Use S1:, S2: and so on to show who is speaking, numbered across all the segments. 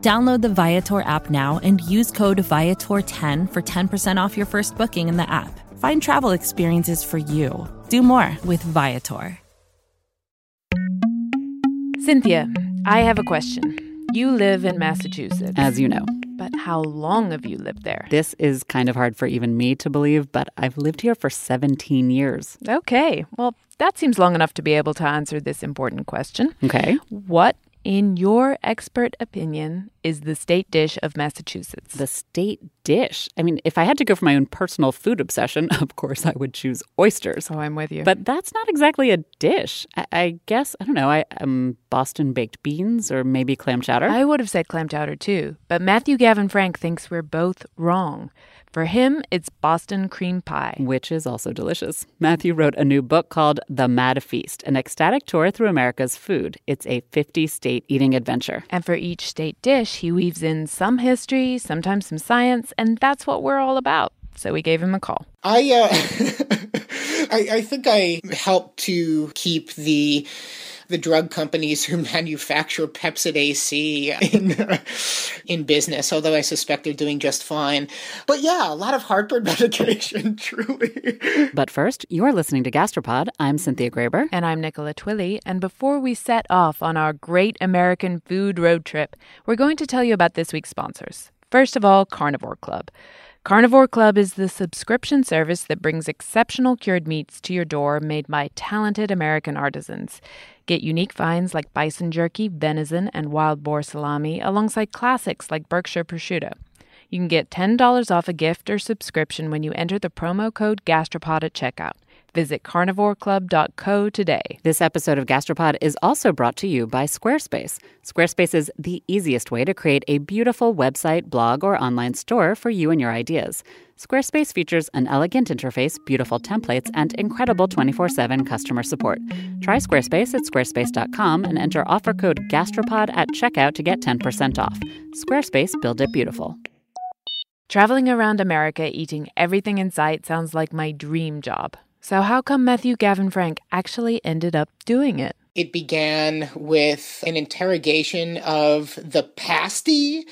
S1: Download the Viator app now and use code Viator10 for 10% off your first booking in the app. Find travel experiences for you. Do more with Viator.
S2: Cynthia, I have a question. You live in Massachusetts.
S3: As you know.
S2: But how long have you lived there?
S3: This is kind of hard for even me to believe, but I've lived here for 17 years.
S2: Okay. Well, that seems long enough to be able to answer this important question.
S3: Okay.
S2: What in your expert opinion, is the state dish of Massachusetts?
S3: The state dish? I mean, if I had to go for my own personal food obsession, of course I would choose oysters.
S2: Oh, I'm with you.
S3: But that's not exactly a dish. I, I guess, I don't know, I um, Boston baked beans or maybe clam chowder.
S2: I would have said clam chowder too, but Matthew Gavin Frank thinks we're both wrong. For him, it's Boston cream pie,
S3: which is also delicious. Matthew wrote a new book called The Mad Feast An Ecstatic Tour Through America's Food. It's a 50 state eating adventure.
S2: And for each state dish, he weaves in some history, sometimes some science, and that's what we're all about. So we gave him a call.
S4: I, uh, I, I think I helped to keep the the drug companies who manufacture Pepcid AC in, uh, in business, although I suspect they're doing just fine. But yeah, a lot of heartburn medication, truly.
S3: But first, you're listening to Gastropod. I'm Cynthia Graber.
S2: And I'm Nicola Twilley. And before we set off on our great American food road trip, we're going to tell you about this week's sponsors. First of all, Carnivore Club. Carnivore Club is the subscription service that brings exceptional cured meats to your door made by talented American artisans. Get unique finds like bison jerky, venison, and wild boar salami, alongside classics like Berkshire prosciutto. You can get $10 off a gift or subscription when you enter the promo code GASTROPOD at checkout. Visit carnivoreclub.co today.
S3: This episode of Gastropod is also brought to you by Squarespace. Squarespace is the easiest way to create a beautiful website, blog, or online store for you and your ideas. Squarespace features an elegant interface, beautiful templates, and incredible 24 7 customer support. Try Squarespace at squarespace.com and enter offer code GASTROPOD at checkout to get 10% off. Squarespace, build it beautiful.
S2: Traveling around America eating everything in sight sounds like my dream job. So, how come Matthew Gavin Frank actually ended up doing it?
S4: It began with an interrogation of the pasty,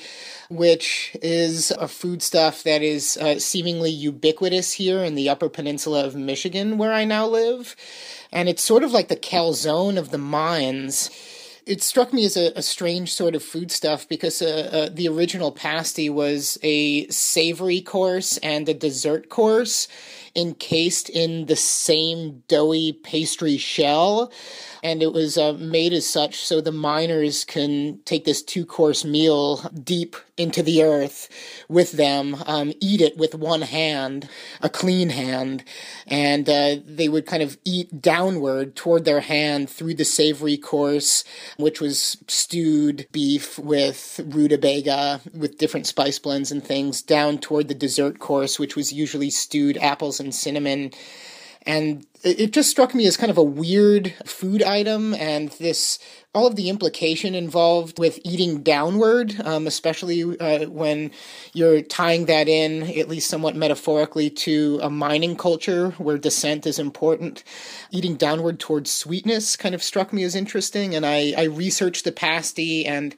S4: which is a foodstuff that is uh, seemingly ubiquitous here in the Upper Peninsula of Michigan, where I now live. And it's sort of like the calzone of the mines it struck me as a, a, strange sort of foodstuff because uh, uh, the original pasty was a savory course and a dessert course encased in the same doughy pastry shell. And it was uh, made as such so the miners can take this two course meal deep into the earth with them, um, eat it with one hand, a clean hand, and uh, they would kind of eat downward toward their hand through the savory course, which was stewed beef with rutabaga with different spice blends and things, down toward the dessert course, which was usually stewed apples and cinnamon. And it just struck me as kind of a weird food item and this all of the implication involved with eating downward um, especially uh, when you're tying that in at least somewhat metaphorically to a mining culture where descent is important. Eating downward towards sweetness kind of struck me as interesting and i, I researched the pasty and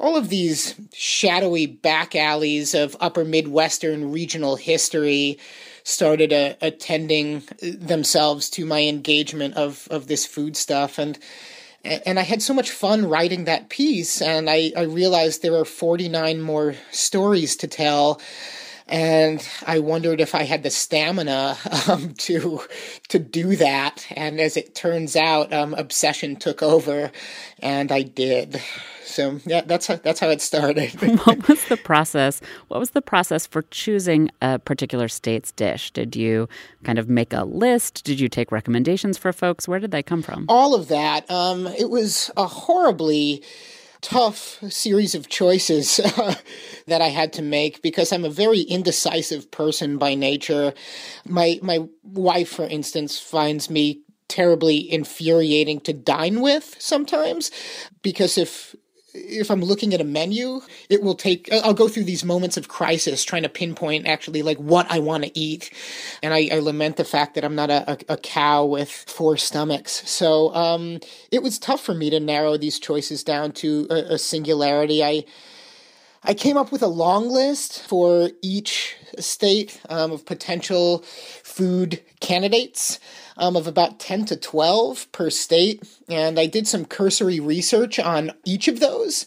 S4: all of these shadowy back alleys of upper Midwestern regional history started uh, attending themselves to my engagement of, of this food stuff. And and I had so much fun writing that piece, and I, I realized there are 49 more stories to tell and I wondered if I had the stamina um, to to do that. And as it turns out, um, obsession took over, and I did. So yeah, that's how, that's how it started.
S3: what was the process? What was the process for choosing a particular state's dish? Did you kind of make a list? Did you take recommendations for folks? Where did they come from?
S4: All of that. Um, it was a horribly tough series of choices uh, that I had to make because I'm a very indecisive person by nature. My my wife, for instance, finds me terribly infuriating to dine with sometimes because if if I'm looking at a menu, it will take, I'll go through these moments of crisis trying to pinpoint actually like what I want to eat. And I, I, lament the fact that I'm not a, a, a cow with four stomachs. So um, it was tough for me to narrow these choices down to a, a singularity. I, I came up with a long list for each state um, of potential food candidates um, of about 10 to 12 per state. And I did some cursory research on each of those.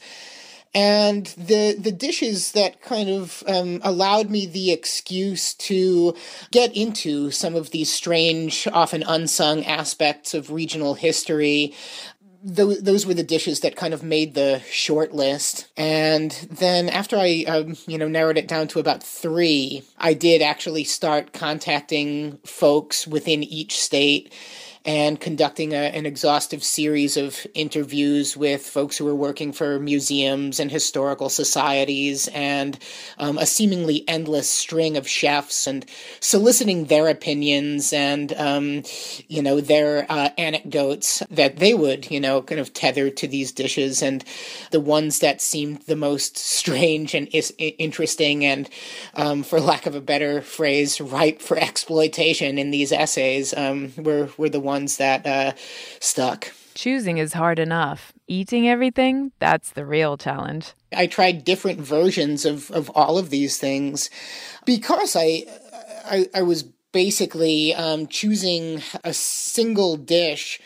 S4: And the the dishes that kind of um, allowed me the excuse to get into some of these strange, often unsung aspects of regional history those, those were the dishes that kind of made the short list. And then after I, um, you know, narrowed it down to about three, I did actually start contacting folks within each state and conducting a, an exhaustive series of interviews with folks who were working for museums and historical societies and um, a seemingly endless string of chefs and soliciting their opinions and, um, you know, their uh, anecdotes that they would, you know, kind of tether to these dishes and the ones that seemed the most strange and is- interesting and, um, for lack of a better phrase, ripe for exploitation in these essays um, were, were the ones ones that uh, stuck.
S2: Choosing is hard enough. Eating everything, that's the real challenge.
S4: I tried different versions of, of all of these things because I, I, I was basically um, choosing a single dish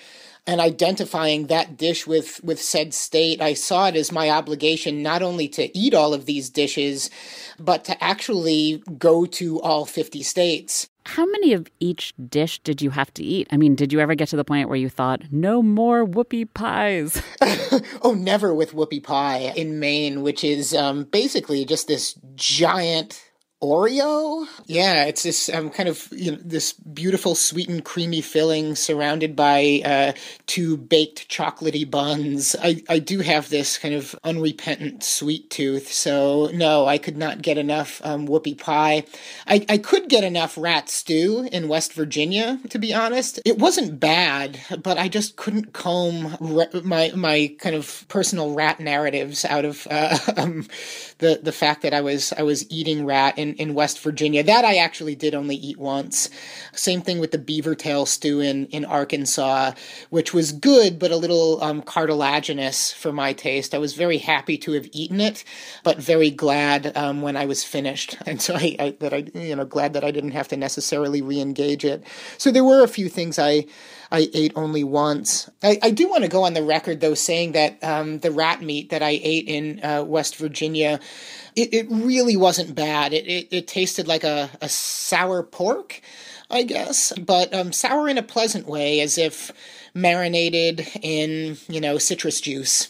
S4: and identifying that dish with with said state i saw it as my obligation not only to eat all of these dishes but to actually go to all 50 states
S3: how many of each dish did you have to eat? I mean, did you ever get to the point where you thought, no more whoopie pies?
S4: oh, never with whoopie pie in Maine, which is um, basically just this giant Oreo. Yeah, it's this um, kind of you know this beautiful sweet and creamy filling surrounded by uh, two baked chocolatey buns. I I do have this kind of unrepentant sweet tooth, so no, I could not get enough um, whoopie pie. I I could get enough rat stew in West Virginia, to be honest. It wasn't bad, but I just couldn't comb my my kind of personal rat narratives out of uh, um, the the fact that I was I was eating rat in, West Virginia. That I actually did only eat once. Same thing with the beaver tail stew in, in Arkansas, which was good but a little um, cartilaginous for my taste. I was very happy to have eaten it, but very glad um, when I was finished, and so I, I that I you know glad that I didn't have to necessarily re-engage it. So there were a few things I. I ate only once. I, I do want to go on the record, though, saying that um, the rat meat that I ate in uh, West Virginia, it, it really wasn't bad. It, it, it tasted like a, a sour pork, I guess, but um, sour in a pleasant way, as if marinated in, you know, citrus juice.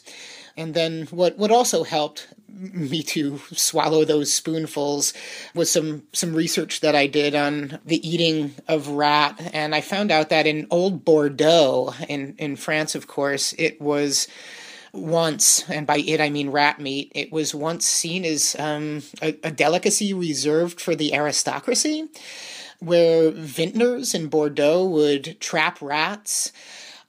S4: And then what, what also helped me to swallow those spoonfuls was some some research that I did on the eating of rat. And I found out that in old Bordeaux in in France of course it was once and by it I mean rat meat it was once seen as um, a, a delicacy reserved for the aristocracy where vintners in Bordeaux would trap rats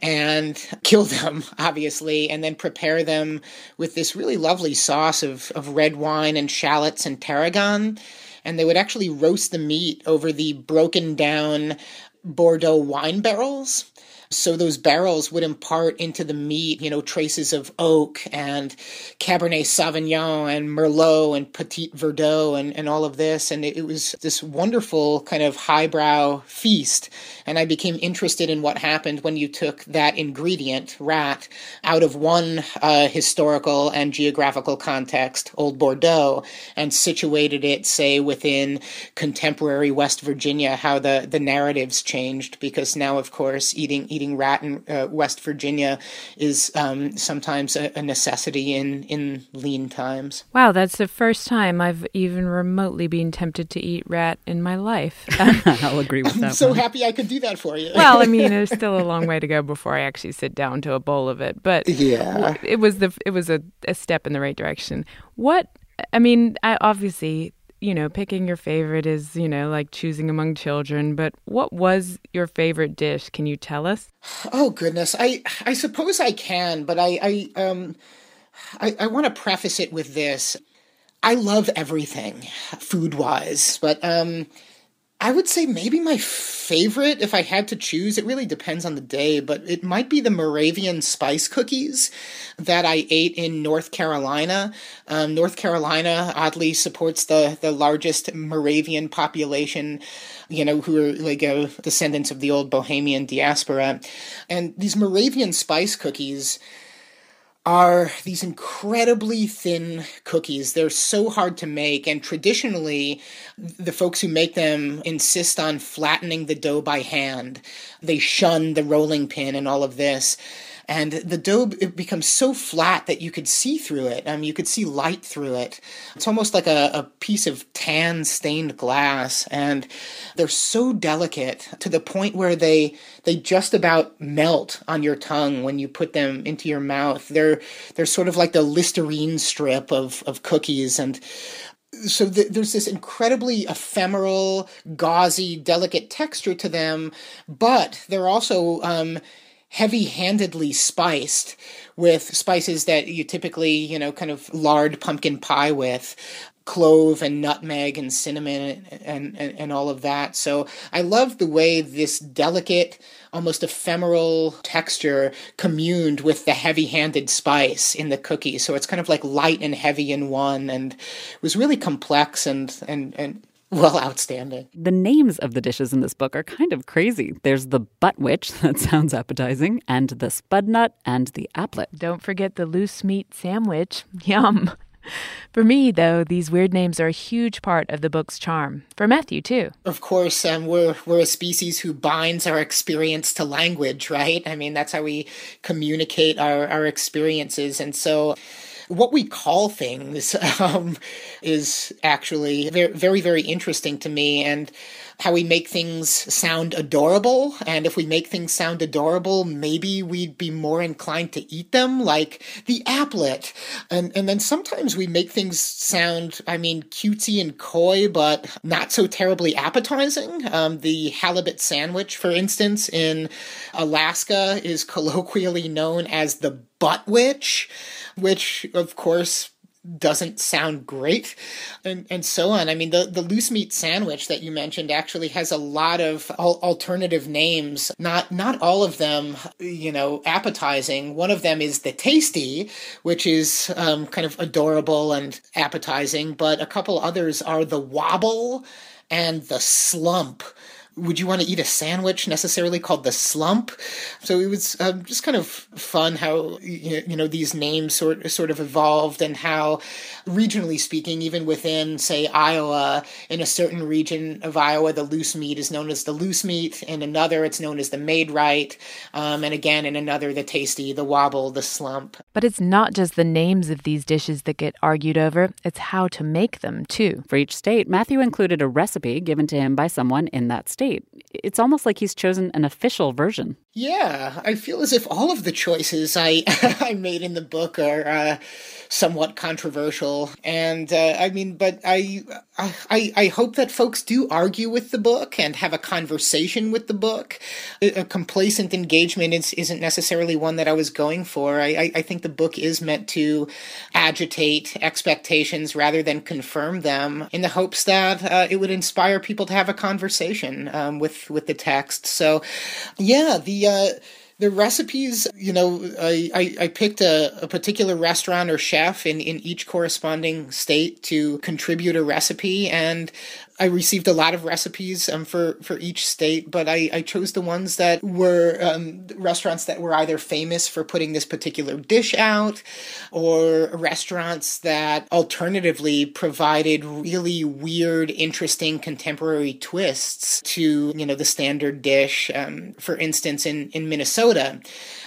S4: and kill them, obviously, and then prepare them with this really lovely sauce of, of red wine and shallots and tarragon. And they would actually roast the meat over the broken down Bordeaux wine barrels. So those barrels would impart into the meat, you know, traces of oak and Cabernet Sauvignon and Merlot and Petit Verdot and, and all of this. And it, it was this wonderful kind of highbrow feast. And I became interested in what happened when you took that ingredient, rat, out of one uh, historical and geographical context, Old Bordeaux, and situated it, say, within contemporary West Virginia, how the, the narratives changed. Because now, of course, eating, eating eating rat in uh, West Virginia is um, sometimes a, a, necessity in, in lean times.
S2: Wow, that's the first time I've even remotely been tempted to eat rat in my life.
S3: I'll agree with
S4: I'm
S3: that.
S4: I'm so
S3: one.
S4: happy I could do that for you.
S2: well, I mean, there's still a long way to go before I actually sit down to a bowl of it, but
S4: yeah,
S2: it was the it was a, a step in the right direction. What I mean, I obviously you know, picking your favorite is, you know, like choosing among children, but what was your favorite dish? Can you tell us?
S4: Oh goodness. I I suppose I can, but I I um I, I want to preface it with this. I love everything food-wise, but um I would say maybe my favorite, if I had to choose, it really depends on the day, but it might be the Moravian spice cookies that I ate in North Carolina. Um, North Carolina oddly supports the, the largest Moravian population, you know, who are like uh, descendants of the old Bohemian diaspora. And these Moravian spice cookies, are these incredibly thin cookies. They're so hard to make, and traditionally, the folks who make them insist on flattening the dough by hand. They shun the rolling pin and all of this and the dough becomes so flat that you could see through it. Mean, you could see light through it. It's almost like a, a piece of tan stained glass, and they're so delicate to the point where they they just about melt on your tongue when you put them into your mouth. They're they're sort of like the Listerine strip of of cookies, and so th- there's this incredibly ephemeral, gauzy, delicate texture to them, but they're also um, heavy handedly spiced with spices that you typically, you know, kind of lard pumpkin pie with clove and nutmeg and cinnamon and, and, and all of that. So I love the way this delicate, almost ephemeral texture communed with the heavy handed spice in the cookie. So it's kind of like light and heavy in one and was really complex and, and, and well, outstanding.
S3: The names of the dishes in this book are kind of crazy. There's the buttwich, that sounds appetizing, and the spudnut and the applet.
S2: Don't forget the loose meat sandwich. Yum. For me, though, these weird names are a huge part of the book's charm. For Matthew, too.
S4: Of course, um, we're we're a species who binds our experience to language, right? I mean, that's how we communicate our, our experiences, and so what we call things um, is actually very, very, interesting to me, and how we make things sound adorable. And if we make things sound adorable, maybe we'd be more inclined to eat them, like the applet. And and then sometimes we make things sound, I mean, cutesy and coy, but not so terribly appetizing. Um, the halibut sandwich, for instance, in Alaska, is colloquially known as the buttwich which of course doesn't sound great and and so on. I mean the the loose meat sandwich that you mentioned actually has a lot of al- alternative names. Not not all of them you know appetizing. One of them is the tasty which is um, kind of adorable and appetizing but a couple others are the wobble and the slump would you want to eat a sandwich necessarily called the slump? So it was um, just kind of fun how you know these names sort sort of evolved and how regionally speaking, even within say Iowa, in a certain region of Iowa, the loose meat is known as the loose meat. In another, it's known as the Maid-Rite. um, and again in another, the tasty, the wobble, the slump.
S2: But it's not just the names of these dishes that get argued over; it's how to make them too.
S3: For each state, Matthew included a recipe given to him by someone in that state state. It's almost like he's chosen an official version.
S4: Yeah, I feel as if all of the choices I I made in the book are uh, somewhat controversial, and uh, I mean, but I, I I hope that folks do argue with the book and have a conversation with the book. A, complacent engagement is, isn't necessarily one that I was going for. I, I, think the book is meant to agitate expectations rather than confirm them, in the hopes that uh, it would inspire people to have a conversation um, with with the text. So, yeah, the uh, the recipes, you know, I, I, I picked a, a, particular restaurant or chef in, in each corresponding state to contribute a recipe. And I received a lot of recipes um, for, for each state, but I, I chose the ones that were um, restaurants that were either famous for putting this particular dish out or restaurants that alternatively provided really weird, interesting contemporary twists to, you know, the standard dish. Um, for instance, in, in Minnesota,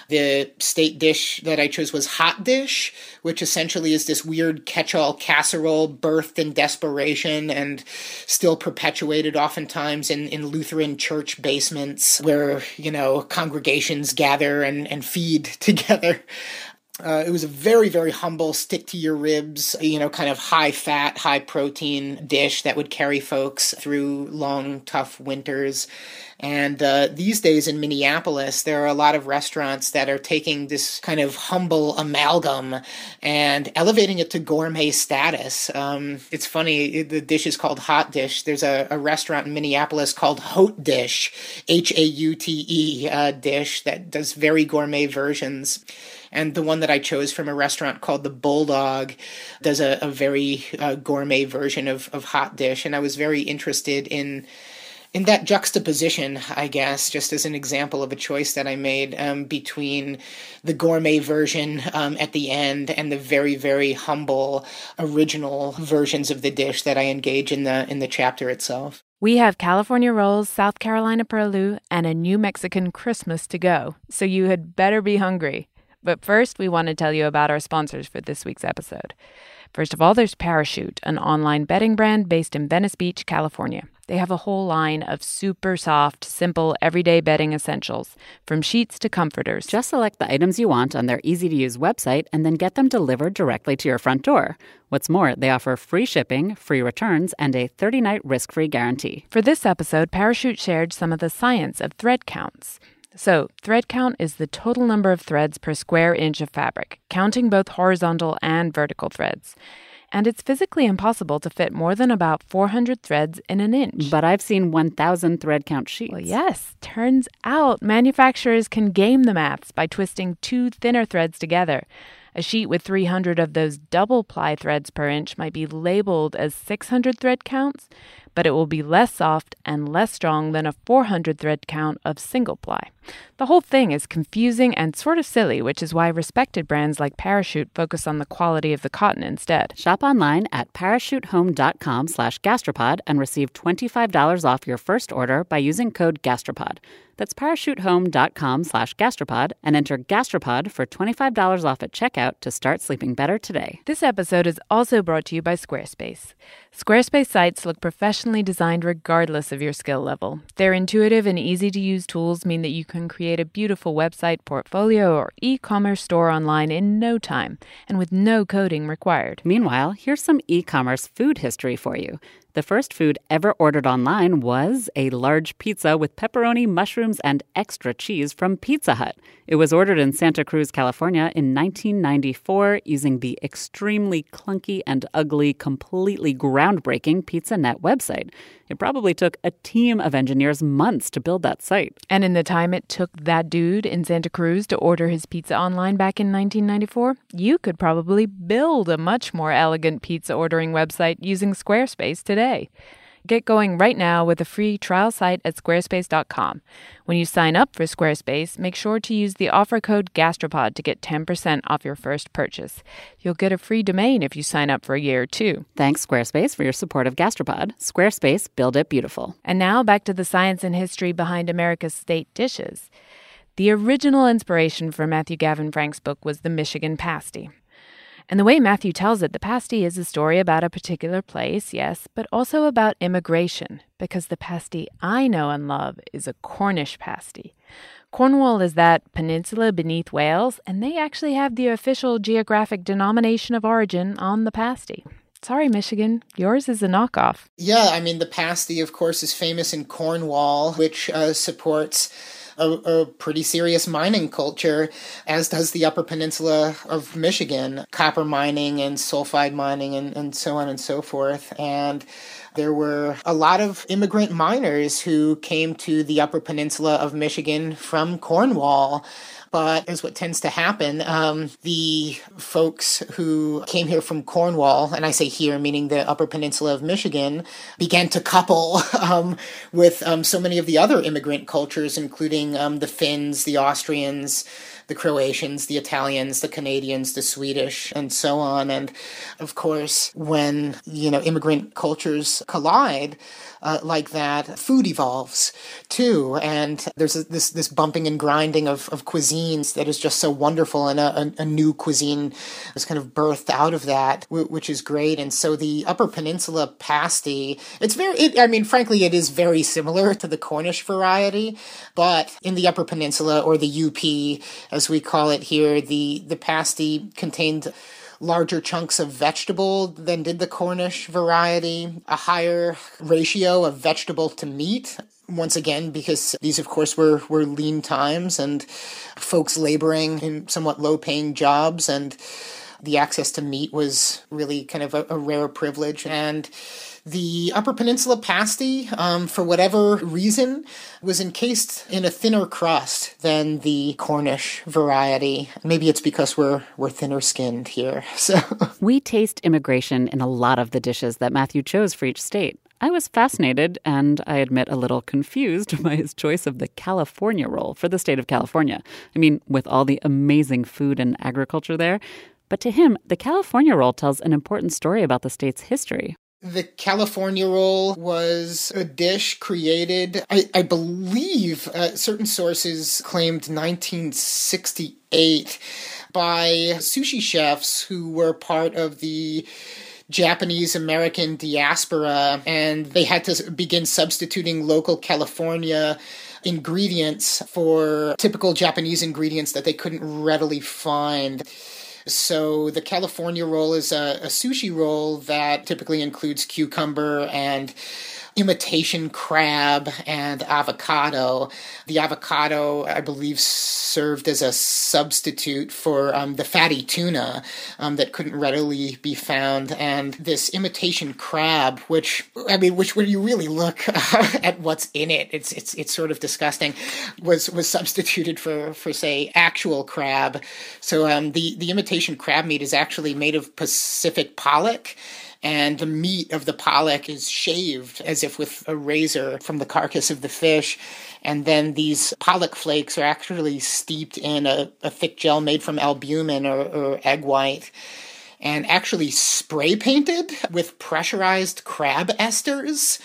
S4: the state dish that I chose was Hot Dish, which essentially is this weird catch all casserole birthed in desperation and still perpetuated oftentimes in, in Lutheran church basements where, you know, congregations gather and, and feed together. Uh, it was a very, very humble, stick to your ribs, you know, kind of high fat, high protein dish that would carry folks through long, tough winters. And uh, these days in Minneapolis, there are a lot of restaurants that are taking this kind of humble amalgam and elevating it to gourmet status. Um, it's funny, the dish is called Hot Dish. There's a, a restaurant in Minneapolis called Haute Dish, H A U T E uh, dish, that does very gourmet versions. And the one that I chose from a restaurant called the Bulldog does a, a very uh, gourmet version of, of Hot Dish. And I was very interested in in that juxtaposition, I guess, just as an example of a choice that I made um, between the gourmet version um, at the end and the very, very humble original versions of the dish that I engage in the in the chapter itself.
S2: We have California rolls, South Carolina purloo, and a New Mexican Christmas to go, so you had better be hungry. But first, we want to tell you about our sponsors for this week's episode. First of all, there's Parachute, an online bedding brand based in Venice Beach, California. They have a whole line of super soft, simple, everyday bedding essentials, from sheets to comforters.
S3: Just select the items you want on their easy to use website and then get them delivered directly to your front door. What's more, they offer free shipping, free returns, and a 30 night risk free guarantee.
S2: For this episode, Parachute shared some of the science of thread counts. So, thread count is the total number of threads per square inch of fabric, counting both horizontal and vertical threads and it's physically impossible to fit more than about 400 threads in an inch.
S3: But I've seen 1,000 thread count sheets.
S2: Well, yes. Turns out manufacturers can game the maths by twisting two thinner threads together. A sheet with 300 of those double ply threads per inch might be labeled as 600 thread counts, but it will be less soft and less strong than a 400 thread count of single ply. The whole thing is confusing and sort of silly, which is why respected brands like Parachute focus on the quality of the cotton instead.
S3: Shop online at parachutehome.com slash gastropod and receive $25 off your first order by using code gastropod. That's parachutehome.com slash gastropod and enter gastropod for $25 off at checkout to start sleeping better today.
S2: This episode is also brought to you by Squarespace. Squarespace sites look professionally designed regardless of your skill level. Their intuitive and easy to use tools mean that you can create a beautiful website, portfolio, or e commerce store online in no time and with no coding required.
S3: Meanwhile, here's some e commerce food history for you. The first food ever ordered online was a large pizza with pepperoni, mushrooms, and extra cheese from Pizza Hut. It was ordered in Santa Cruz, California in 1994 using the extremely clunky and ugly, completely groundbreaking PizzaNet website. It probably took a team of engineers months to build that site.
S2: And in the time it took that dude in Santa Cruz to order his pizza online back in 1994, you could probably build a much more elegant pizza ordering website using Squarespace today. Get going right now with a free trial site at squarespace.com. When you sign up for Squarespace, make sure to use the offer code GASTROPOD to get 10% off your first purchase. You'll get a free domain if you sign up for a year, too.
S3: Thanks, Squarespace, for your support of Gastropod. Squarespace, build it beautiful.
S2: And now back to the science and history behind America's state dishes. The original inspiration for Matthew Gavin Frank's book was the Michigan pasty. And the way Matthew tells it, the pasty is a story about a particular place, yes, but also about immigration, because the pasty I know and love is a Cornish pasty. Cornwall is that peninsula beneath Wales, and they actually have the official geographic denomination of origin on the pasty. Sorry, Michigan, yours is a knockoff.
S4: Yeah, I mean, the pasty, of course, is famous in Cornwall, which uh, supports a, a, pretty serious mining culture, as does the Upper Peninsula of Michigan, copper mining and sulfide mining and, and so on and so forth. And there were a lot of immigrant miners who came to the Upper Peninsula of Michigan from Cornwall but as what tends to happen, um, the folks who came here from Cornwall, and I say here, meaning the Upper Peninsula of Michigan, began to couple um, with um, so many of the other immigrant cultures, including um, the Finns, the Austrians, the Croatians, the Italians, the Canadians, the Swedish, and so on. And of course, when, you know, immigrant cultures collide, uh, like that, food evolves too. And there's a, this this bumping and grinding of, of cuisines that is just so wonderful, and a, a, a new cuisine is kind of birthed out of that, which is great. And so the Upper Peninsula pasty, it's very, it, I mean, frankly, it is very similar to the Cornish variety, but in the Upper Peninsula or the UP, as we call it here, the the pasty contained larger chunks of vegetable than did the Cornish variety, a higher ratio of vegetable to meat. Once again, because these, of course, were, were lean times and folks laboring in somewhat low paying jobs, and the access to meat was really kind of a, a rare privilege. And the Upper Peninsula pasty, um, for whatever reason, was encased in a thinner crust than the Cornish variety. Maybe it's because we're we're thinner skinned here. So
S3: we taste immigration in a lot of the dishes that Matthew chose for each state. I was fascinated and I admit a little confused by his choice of the California roll for the state of California. I mean, with all the amazing food and agriculture there. But to him, the California roll tells an important story about the state's history.
S4: The California roll was a dish created, I, I believe, uh, certain sources claimed 1968 by sushi chefs who were part of the Japanese American diaspora, and they had to begin substituting local California ingredients for typical Japanese ingredients that they couldn't readily find. So the California roll is a, a sushi roll that typically includes cucumber and imitation crab and avocado. The avocado, I believe, served as a substitute for um, the fatty tuna um, that couldn't readily be found. And this imitation crab, which I mean, which when you really look at what's in it, it's it's it's sort of disgusting. Was was substituted for for say actual crab. So um, the the imitation crab meat is actually made of Pacific pollock and the meat of the pollock is shaved as if with a razor from the carcass of the fish. And then these pollock flakes are actually steeped in a, a thick gel made from albumin or, or egg white and actually spray painted with pressurized crab esters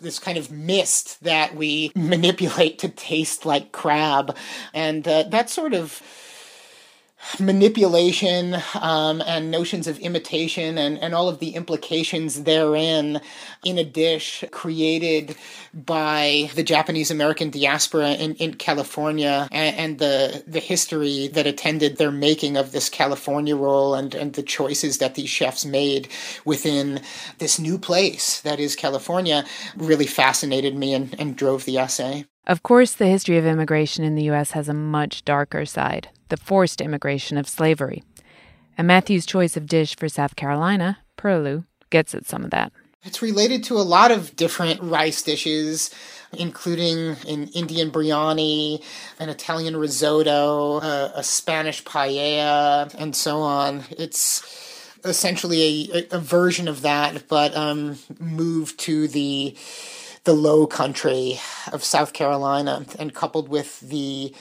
S4: this kind of mist that we manipulate to taste like crab. And uh, that sort of manipulation um, and notions of imitation and, and all of the implications therein in a dish created by the Japanese American diaspora in, in California and, and, the the history that attended their making of this California roll and, and the choices that these chefs made within this new place that is California really fascinated me and, and drove the essay.
S2: Of course, the history of immigration in the U.S. has a much darker side the forced immigration of slavery. And Matthew's choice of dish for South Carolina, purloo, gets at some of that.
S4: It's related to a lot of different rice dishes, including an Indian biryani, an Italian risotto, a, a Spanish paella, and so on. It's essentially a, a version of that, but um, moved to the the low country of South Carolina and coupled with the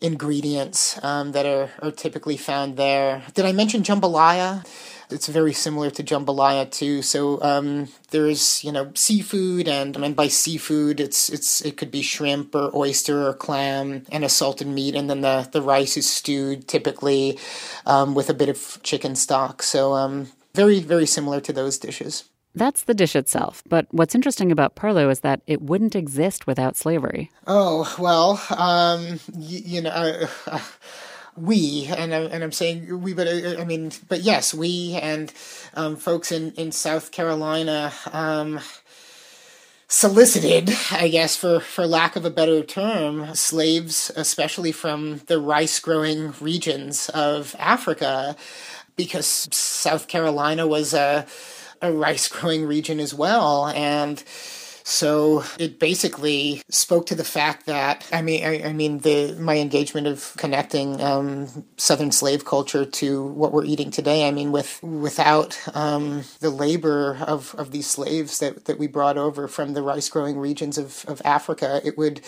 S4: ingredients um, that are, are typically found there. Did I mention jambalaya? It's very similar to jambalaya too. So um, there's you know seafood, and and by seafood, it's it's it could be shrimp or oyster or clam and a salted meat, and then the the rice is stewed typically um, with a bit of chicken stock. So um, very very similar to those dishes.
S3: That's the dish itself. But what's interesting about purloo is that it wouldn't exist without slavery.
S4: Oh, well, um, you, you know. Uh, we and I, and I'm saying we, but I, uh, I mean, but yes, we and um, folks in in South Carolina um, solicited, I guess, for, for lack of a better term, slaves, especially from the rice growing regions of Africa, because South Carolina was a, a rice growing region as well. And so it basically spoke to the fact that I mean I, I mean the my engagement of connecting um, Southern slave culture to what we're eating today. I mean with without um, the labor of, of these slaves that, that we brought over from the rice growing regions of, of Africa, it would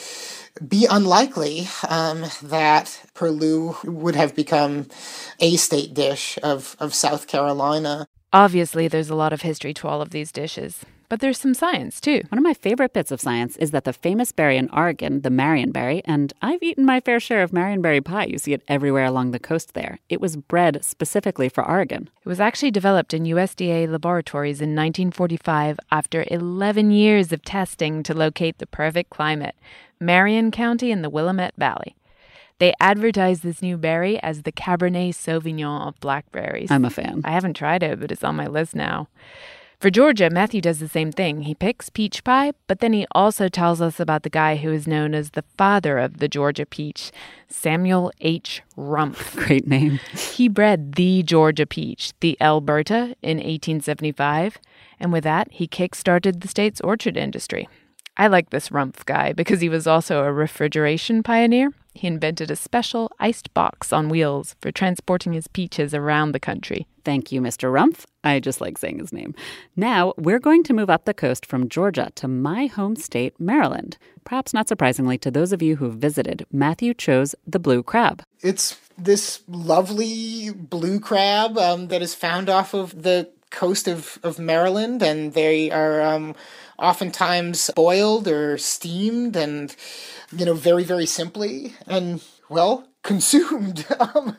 S4: be unlikely um, that Purloo would have become a state dish of, of South Carolina.
S2: Obviously, there's a lot of history to all of these dishes. But there's some science too.
S3: One of my favorite bits of science is that the famous berry in Oregon, the marionberry, and I've eaten my fair share of marionberry pie. You see it everywhere along the coast there. It was bred specifically for Oregon.
S2: It was actually developed in USDA laboratories in 1945 after 11 years of testing to locate the perfect climate Marion County in the Willamette Valley. They advertise this new berry as the Cabernet Sauvignon of blackberries.
S3: I'm a fan.
S2: I haven't tried it, but it's on my list now. For Georgia, Matthew does the same thing. He picks peach pie, but then he also tells us about the guy who is known as the father of the Georgia peach, Samuel H. Rumph.
S3: Great name.
S2: He bred the Georgia peach, the Elberta, in 1875, and with that, he kick-started the state's orchard industry. I like this Rumph guy because he was also a refrigeration pioneer. He invented a special iced box on wheels for transporting his peaches around the country.
S3: Thank you, Mr. Rumph. I just like saying his name. Now, we're going to move up the coast from Georgia to my home state, Maryland. Perhaps not surprisingly to those of you who've visited, Matthew chose the blue crab.
S4: It's this lovely blue crab um, that is found off of the coast of, of Maryland, and they are um, oftentimes boiled or steamed and, you know, very, very simply and, well, consumed. um,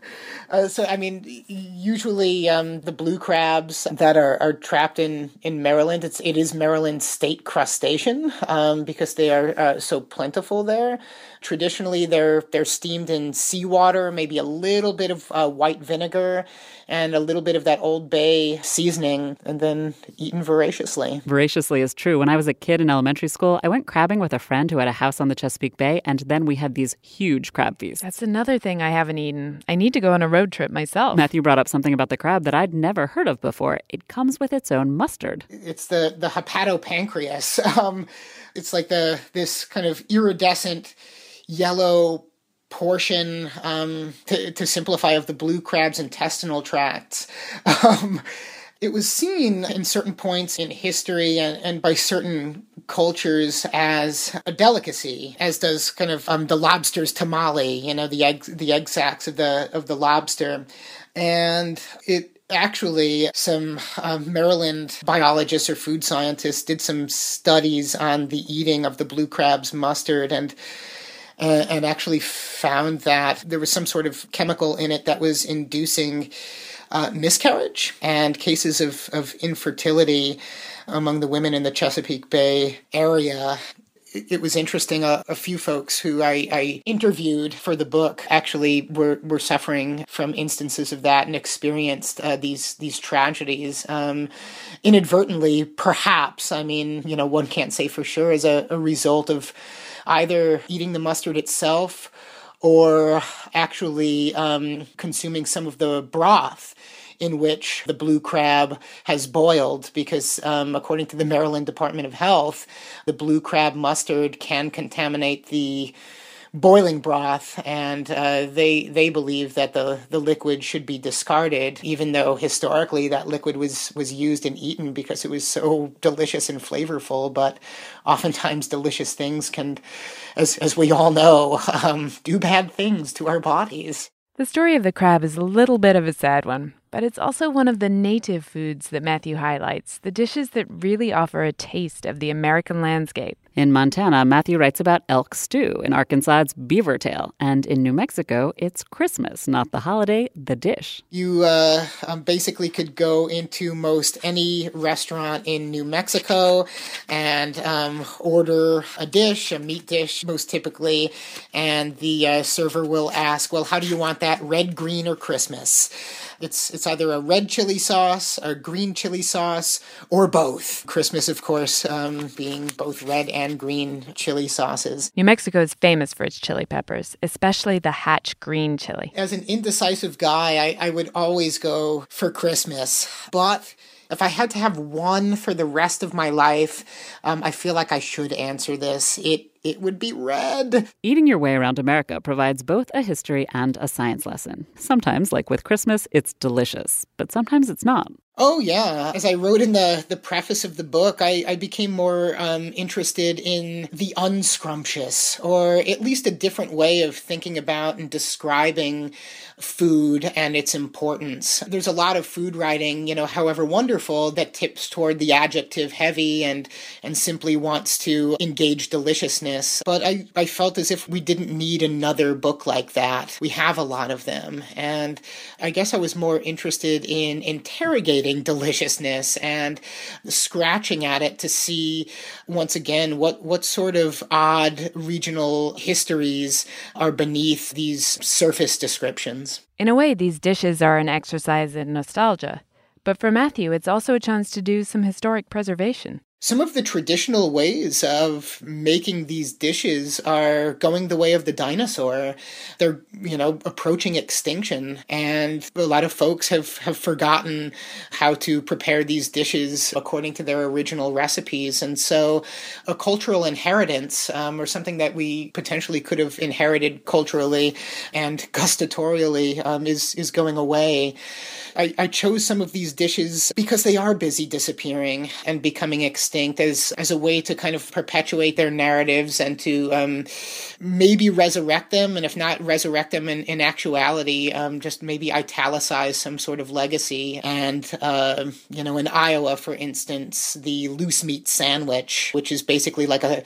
S4: uh, so, I mean, usually um, the blue crabs that are, are trapped in, in Maryland, it's, it is Maryland's state crustacean um, because they are uh, so plentiful there. Traditionally, they're they're steamed in seawater, maybe a little bit of uh, white vinegar, and a little bit of that Old Bay seasoning, and then eaten voraciously.
S3: Voraciously is true. When I was a kid in elementary school, I went crabbing with a friend who had a house on the Chesapeake Bay, and then we had these huge crab feasts.
S2: That's another thing I haven't eaten. I need to go on a road trip myself.
S3: Matthew brought up something about the crab that I'd never heard of before. It comes with its own mustard.
S4: It's the the hepatopancreas. Um, it's like the this kind of iridescent yellow portion um, to, to simplify of the blue crab's intestinal tracts. Um, it was seen in certain points in history and, and, by certain cultures as a delicacy, as does kind of um, the lobster's tamale, you know, the egg the egg sacs of the of the lobster, and it actually some um, Maryland biologists or food scientists did some studies on the eating of the blue crab's mustard and uh, and actually found that there was some sort of chemical in it that was inducing uh, miscarriage and cases of, of infertility among the women in the Chesapeake Bay area it was interesting. A, a few folks who I, I, interviewed for the book actually were, were suffering from instances of that and experienced uh, these these tragedies um, inadvertently, perhaps. I mean, you know, one can't say for sure as a, a result of either eating the mustard itself or actually um, consuming some of the broth in which the blue crab has boiled because, um, according to the Maryland Department of Health, the blue crab mustard can contaminate the boiling broth, and uh, they they believe that the the liquid should be discarded, even though historically that liquid was was used and eaten because it was so delicious and flavorful. But oftentimes, delicious things can, as as we all know, um, do bad things to our bodies.
S2: The story of the crab is a little bit of a sad one, but it's also one of the native foods that Matthew highlights, the dishes that really offer a taste of the American landscape.
S3: In Montana, Matthew writes about elk stew. In Arkansas, it's beaver tail. And in New Mexico, it's Christmas, not the holiday, the dish.
S4: You uh, um, basically could go into most any restaurant in New Mexico and um, order a dish, a meat dish, most typically, and the uh, server will ask, Well, how do you want that, red, green, or Christmas? It's it's either a red chili sauce, a green chili sauce, or both. Christmas, of course, um, being both red and green chili sauces.
S2: New Mexico is famous for its chili peppers, especially the Hatch green chili.
S4: As an indecisive guy, I, I would always go for Christmas, but if I had to have one for the rest of my life, um, I feel like I should answer this. It it would be red.
S3: Eating your way around America provides both a history and a science lesson. Sometimes, like with Christmas, it's delicious, but sometimes it's not.
S4: Oh yeah. As I wrote in the the preface of the book, I, I became more um, interested in the unscrumptious, or at least a different way of thinking about and describing food and its importance. There's a lot of food writing, you know, however wonderful, that tips toward the adjective heavy and and simply wants to engage deliciousness. But I, I felt as if we didn't need another book like that. We have a lot of them. And I guess I was more interested in interrogating deliciousness and scratching at it to see once again what, what sort of odd regional histories are beneath these surface descriptions.
S2: In a way, these dishes are an exercise in nostalgia. But for Matthew, it's also a chance to do some historic preservation.
S4: Some of the traditional ways of making these dishes are going the way of the dinosaur. They're, you know, approaching extinction. And a lot of folks have, have forgotten how to prepare these dishes according to their original recipes. And so a cultural inheritance, um, or something that we potentially could have inherited culturally and gustatorially, um, is, is going away. I, I chose some of these dishes because they are busy disappearing and becoming extinct as, as a way to kind of perpetuate their narratives and to um, maybe resurrect them. And if not resurrect them in, in actuality, um, just maybe italicize some sort of legacy. And, uh, you know, in Iowa, for instance, the loose meat sandwich, which is basically like a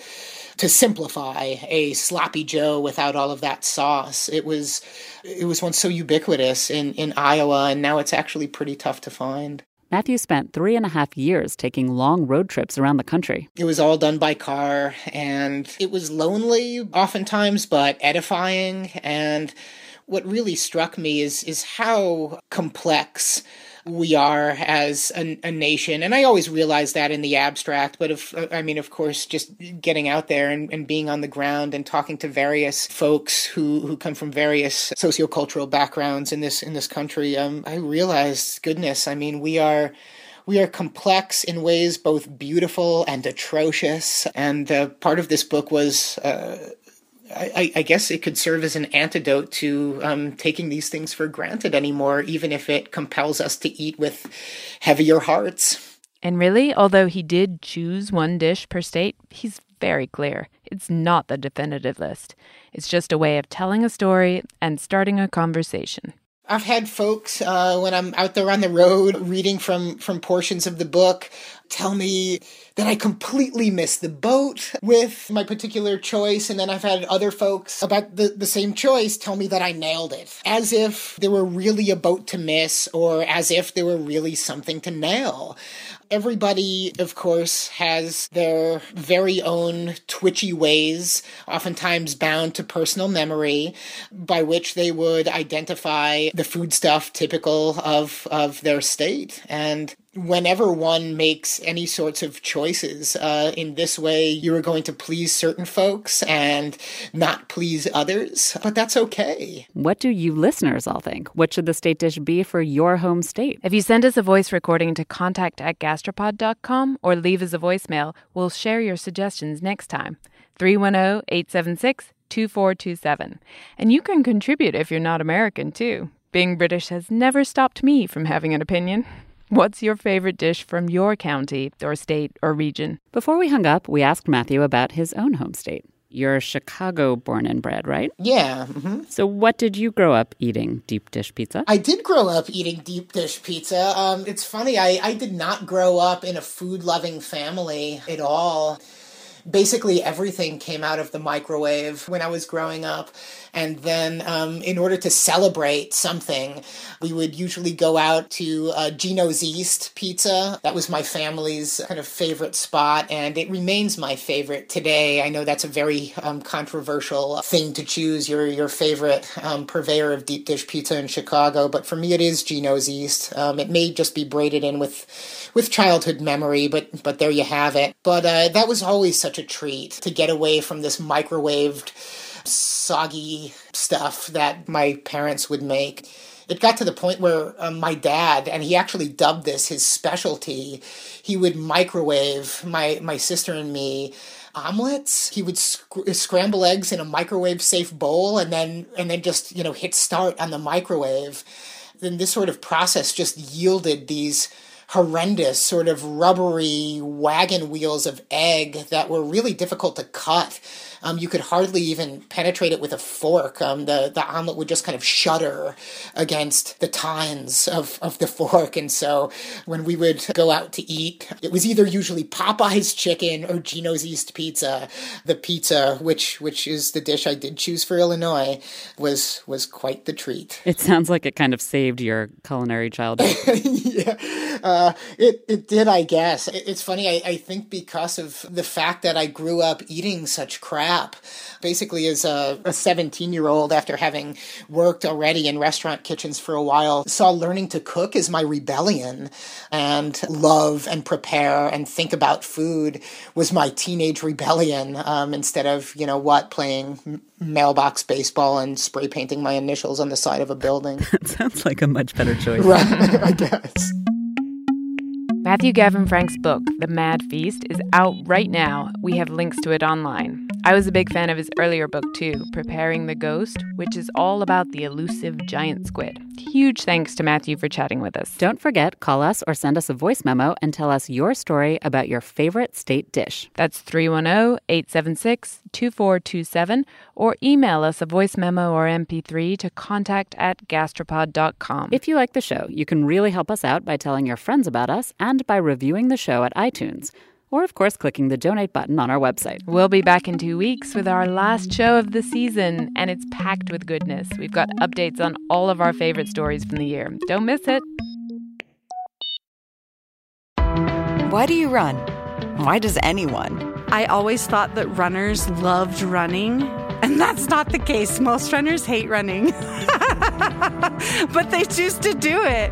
S4: to simplify a sloppy joe without all of that sauce it was it was once so ubiquitous in in iowa and now it's actually pretty tough to find
S3: Matthew spent three and a half years taking long road trips around the country.
S4: It was all done by car, and it was lonely oftentimes, but edifying. And what really struck me is is how complex we are as a, a, nation. And I always realize that in the abstract, but if, I mean, of course, just getting out there and, and being on the ground and talking to various folks who, who come from various sociocultural backgrounds in this, in this country, um, I realized, goodness, I mean, we are, we are complex in ways both beautiful and atrocious. And uh, part of this book was uh, I, I, guess it could serve as an antidote to um, taking these things for granted anymore, even if it compels us to eat with heavier hearts.
S2: And really, although he did choose one dish per state, he's very clear. It's not the definitive list. It's just a way of telling a story and starting a conversation.
S4: I've had folks uh, when I'm out there on the road reading from from portions of the book tell me that I completely missed the boat with my particular choice, and then I've had other folks about the, the same choice tell me that I nailed it, as if there were really a boat to miss, or as if there were really something to nail. Everybody, of course, has their very own twitchy ways, oftentimes bound to personal memory, by which they would identify the foodstuff typical of, of their state. And whenever one makes any sorts of choices uh, in this way, you are going to please certain folks and not please others, but that's okay.
S3: What do you listeners all think? What should the state dish be for your home state?
S2: If you send us a voice recording to contact at gastropod.com or leave us a voicemail, we'll share your suggestions next time. 310 876 2427. And you can contribute if you're not American, too. Being British has never stopped me from having an opinion. What's your favorite dish from your county or state or region?
S3: Before we hung up, we asked Matthew about his own home state. You're Chicago born and bred, right?
S4: Yeah. Mm-hmm.
S3: So, what did you grow up eating? Deep dish pizza?
S4: I did grow up eating deep dish pizza. Um, it's funny, I, I did not grow up in a food loving family at all basically everything came out of the microwave when I was growing up. And then, um, in order to celebrate something, we would usually go out to uh, Gino's East Pizza. That was my family's kind of favorite spot, and it remains my favorite today. I know that's a very um, controversial thing to choose your your favorite um, purveyor of deep dish pizza in Chicago, but for me, it is Gino's East. Um, it may just be braided in with with childhood memory, but but there you have it. But uh, that was always such a treat to get away from this microwaved soggy stuff that my parents would make. It got to the point where um, my dad, and he actually dubbed this his specialty, he would microwave my, my sister and me omelets. He would sc- scramble eggs in a microwave safe bowl and then and then just, you know, hit start on the microwave. Then this sort of process just yielded these horrendous sort of rubbery wagon wheels of egg that were really difficult to cut um, you could hardly even penetrate it with a fork. Um, the the omelet would just kind of shudder against the tines of, of the fork. And so when we would go out to eat, it was either usually Popeye's chicken or Gino's East Pizza. The pizza, which which is the dish I did choose for Illinois, was was quite the treat.
S3: It sounds like it kind of saved your culinary childhood.
S4: yeah, uh, it it did, I guess. It's funny. I, I think because of the fact that I grew up eating such crap Basically, as a 17 year old, after having worked already in restaurant kitchens for a while, saw learning to cook as my rebellion and love and prepare and think about food was my teenage rebellion um, instead of, you know, what, playing mailbox baseball and spray painting my initials on the side of a building.
S3: It sounds like a much better choice.
S4: right, I guess.
S2: Matthew Gavin Frank's book, The Mad Feast, is out right now. We have links to it online. I was a big fan of his earlier book too, Preparing the Ghost, which is all about the elusive giant squid. Huge thanks to Matthew for chatting with us.
S3: Don't forget, call us or send us a voice memo and tell us your story about your favorite state dish.
S2: That's 310 876 2427 or email us a voice memo or MP3 to contact at gastropod.com.
S3: If you like the show, you can really help us out by telling your friends about us and by reviewing the show at iTunes or of course clicking the donate button on our website.
S2: We'll be back in two weeks with our last show of the season, and it's packed with goodness. We've got updates on all of our favorite stories from the year. Don't miss it.
S5: Why do you run? Why does anyone?
S6: I always thought that runners loved running, and that's not the case. Most runners hate running, but they choose to do it.